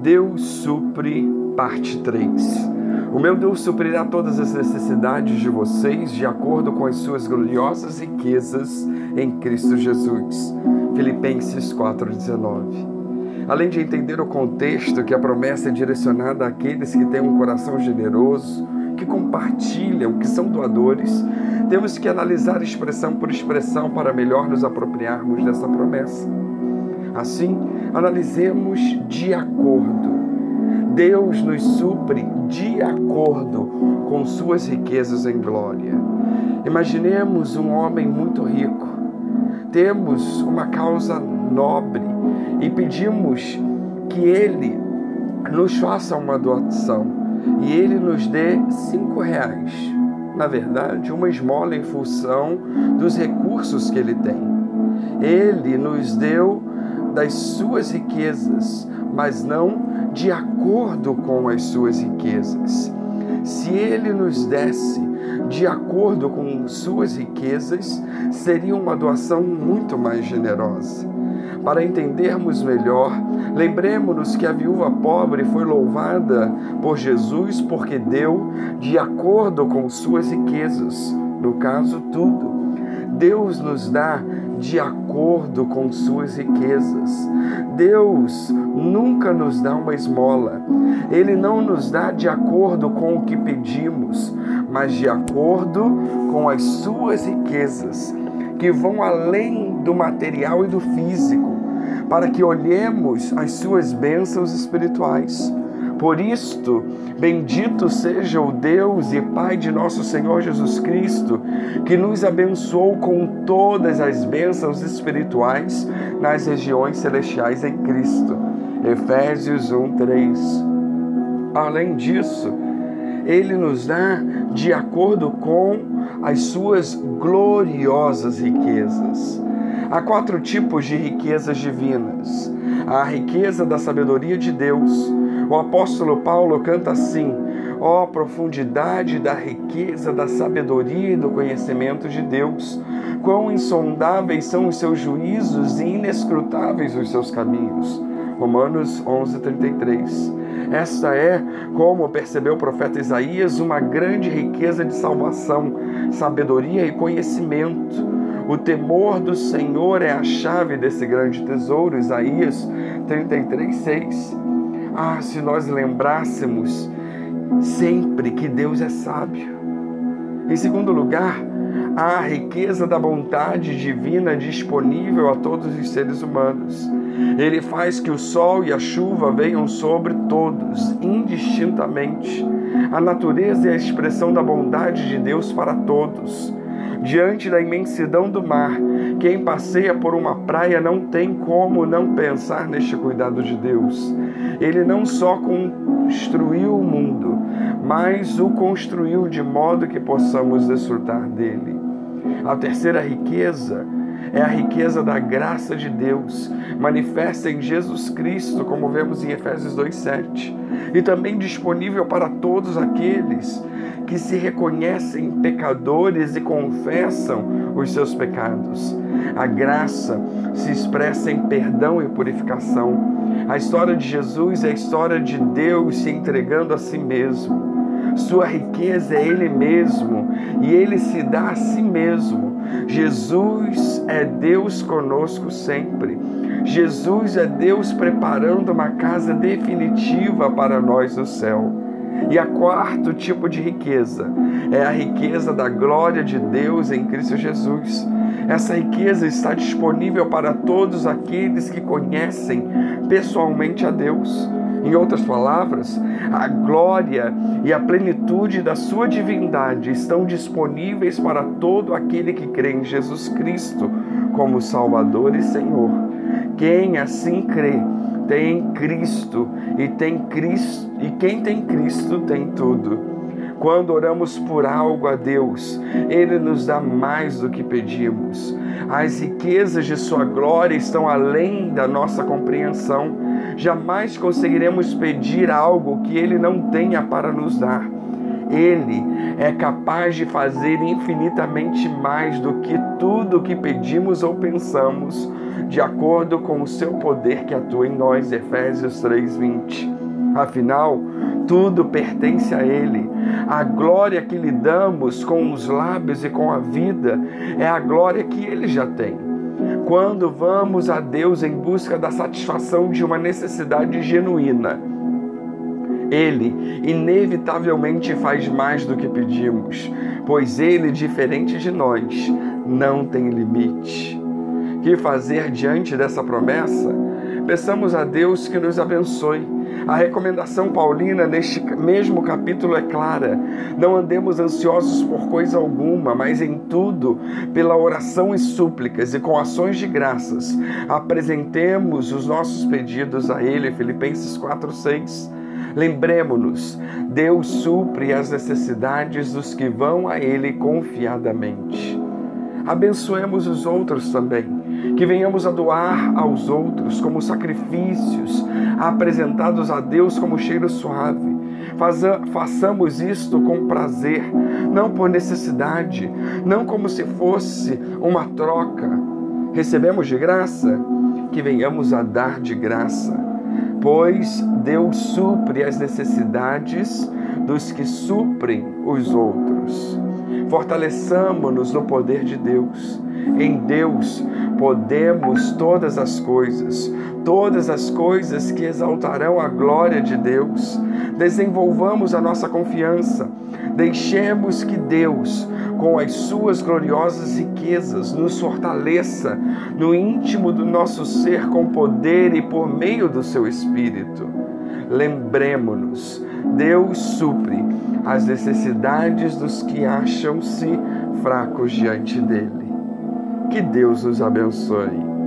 Deus supre, parte 3. O meu Deus suprirá todas as necessidades de vocês de acordo com as suas gloriosas riquezas em Cristo Jesus. Filipenses 4,19. Além de entender o contexto que a promessa é direcionada àqueles que têm um coração generoso, que compartilham, que são doadores, temos que analisar expressão por expressão para melhor nos apropriarmos dessa promessa. Assim, analisemos de acordo. Deus nos supre de acordo com suas riquezas em glória. Imaginemos um homem muito rico. Temos uma causa nobre e pedimos que ele nos faça uma doação e ele nos dê cinco reais. Na verdade, uma esmola em função dos recursos que ele tem. Ele nos deu das suas riquezas, mas não de acordo com as suas riquezas. Se ele nos desse de acordo com suas riquezas, seria uma doação muito mais generosa. Para entendermos melhor, lembremos-nos que a viúva pobre foi louvada por Jesus porque deu de acordo com suas riquezas, no caso, tudo. Deus nos dá de acordo com suas riquezas. Deus nunca nos dá uma esmola. Ele não nos dá de acordo com o que pedimos, mas de acordo com as suas riquezas, que vão além do material e do físico, para que olhemos as suas bênçãos espirituais. Por isto, bendito seja o Deus e Pai de nosso Senhor Jesus Cristo, que nos abençoou com todas as bênçãos espirituais nas regiões celestiais em Cristo. Efésios 1, 3. Além disso, ele nos dá de acordo com as suas gloriosas riquezas. Há quatro tipos de riquezas divinas: a riqueza da sabedoria de Deus, o apóstolo Paulo canta assim: ó oh, profundidade da riqueza, da sabedoria e do conhecimento de Deus, quão insondáveis são os seus juízos e inescrutáveis os seus caminhos. Romanos 11:33. Esta é, como percebeu o profeta Isaías, uma grande riqueza de salvação, sabedoria e conhecimento. O temor do Senhor é a chave desse grande tesouro, Isaías 33:6. Ah, se nós lembrássemos sempre que Deus é sábio. Em segundo lugar, a riqueza da vontade divina disponível a todos os seres humanos. Ele faz que o sol e a chuva venham sobre todos, indistintamente. A natureza é a expressão da bondade de Deus para todos diante da imensidão do mar. Quem passeia por uma praia não tem como não pensar neste cuidado de Deus. Ele não só construiu o mundo, mas o construiu de modo que possamos desfrutar dele. A terceira riqueza é a riqueza da graça de Deus, manifesta em Jesus Cristo, como vemos em Efésios 2:7, e também disponível para todos aqueles que se reconhecem pecadores e confessam os seus pecados. A graça se expressa em perdão e purificação. A história de Jesus é a história de Deus se entregando a si mesmo. Sua riqueza é Ele mesmo e Ele se dá a si mesmo. Jesus é Deus conosco sempre. Jesus é Deus preparando uma casa definitiva para nós no céu. E a quarto tipo de riqueza é a riqueza da glória de Deus em Cristo Jesus. Essa riqueza está disponível para todos aqueles que conhecem pessoalmente a Deus. Em outras palavras, a glória e a plenitude da sua divindade estão disponíveis para todo aquele que crê em Jesus Cristo como Salvador e Senhor. Quem assim crê tem Cristo e tem Cristo e quem tem Cristo tem tudo. Quando oramos por algo a Deus, Ele nos dá mais do que pedimos. As riquezas de Sua glória estão além da nossa compreensão. Jamais conseguiremos pedir algo que Ele não tenha para nos dar. Ele é capaz de fazer infinitamente mais do que tudo o que pedimos ou pensamos, de acordo com o seu poder que atua em nós. Efésios 3:20. Afinal, tudo pertence a Ele. A glória que lhe damos com os lábios e com a vida é a glória que Ele já tem. Quando vamos a Deus em busca da satisfação de uma necessidade genuína, ele inevitavelmente faz mais do que pedimos, pois ele, diferente de nós, não tem limite. Que fazer diante dessa promessa? Peçamos a Deus que nos abençoe. A recomendação paulina neste mesmo capítulo é clara: não andemos ansiosos por coisa alguma, mas em tudo, pela oração e súplicas e com ações de graças, apresentemos os nossos pedidos a Ele. Filipenses 4:6. Lembremos-nos, Deus supre as necessidades dos que vão a Ele confiadamente. Abençoemos os outros também, que venhamos a doar aos outros como sacrifícios apresentados a Deus como cheiro suave. Faça, façamos isto com prazer, não por necessidade, não como se fosse uma troca. Recebemos de graça, que venhamos a dar de graça pois Deus supre as necessidades dos que suprem os outros. Fortaleçamo-nos no poder de Deus. Em Deus podemos todas as coisas, todas as coisas que exaltarão a glória de Deus. Desenvolvamos a nossa confiança. Deixemos que Deus, com as suas gloriosas riquezas, nos fortaleça no íntimo do nosso ser com poder e por meio do seu Espírito. Lembremos-nos, Deus supre as necessidades dos que acham-se fracos diante dele. Que Deus nos abençoe.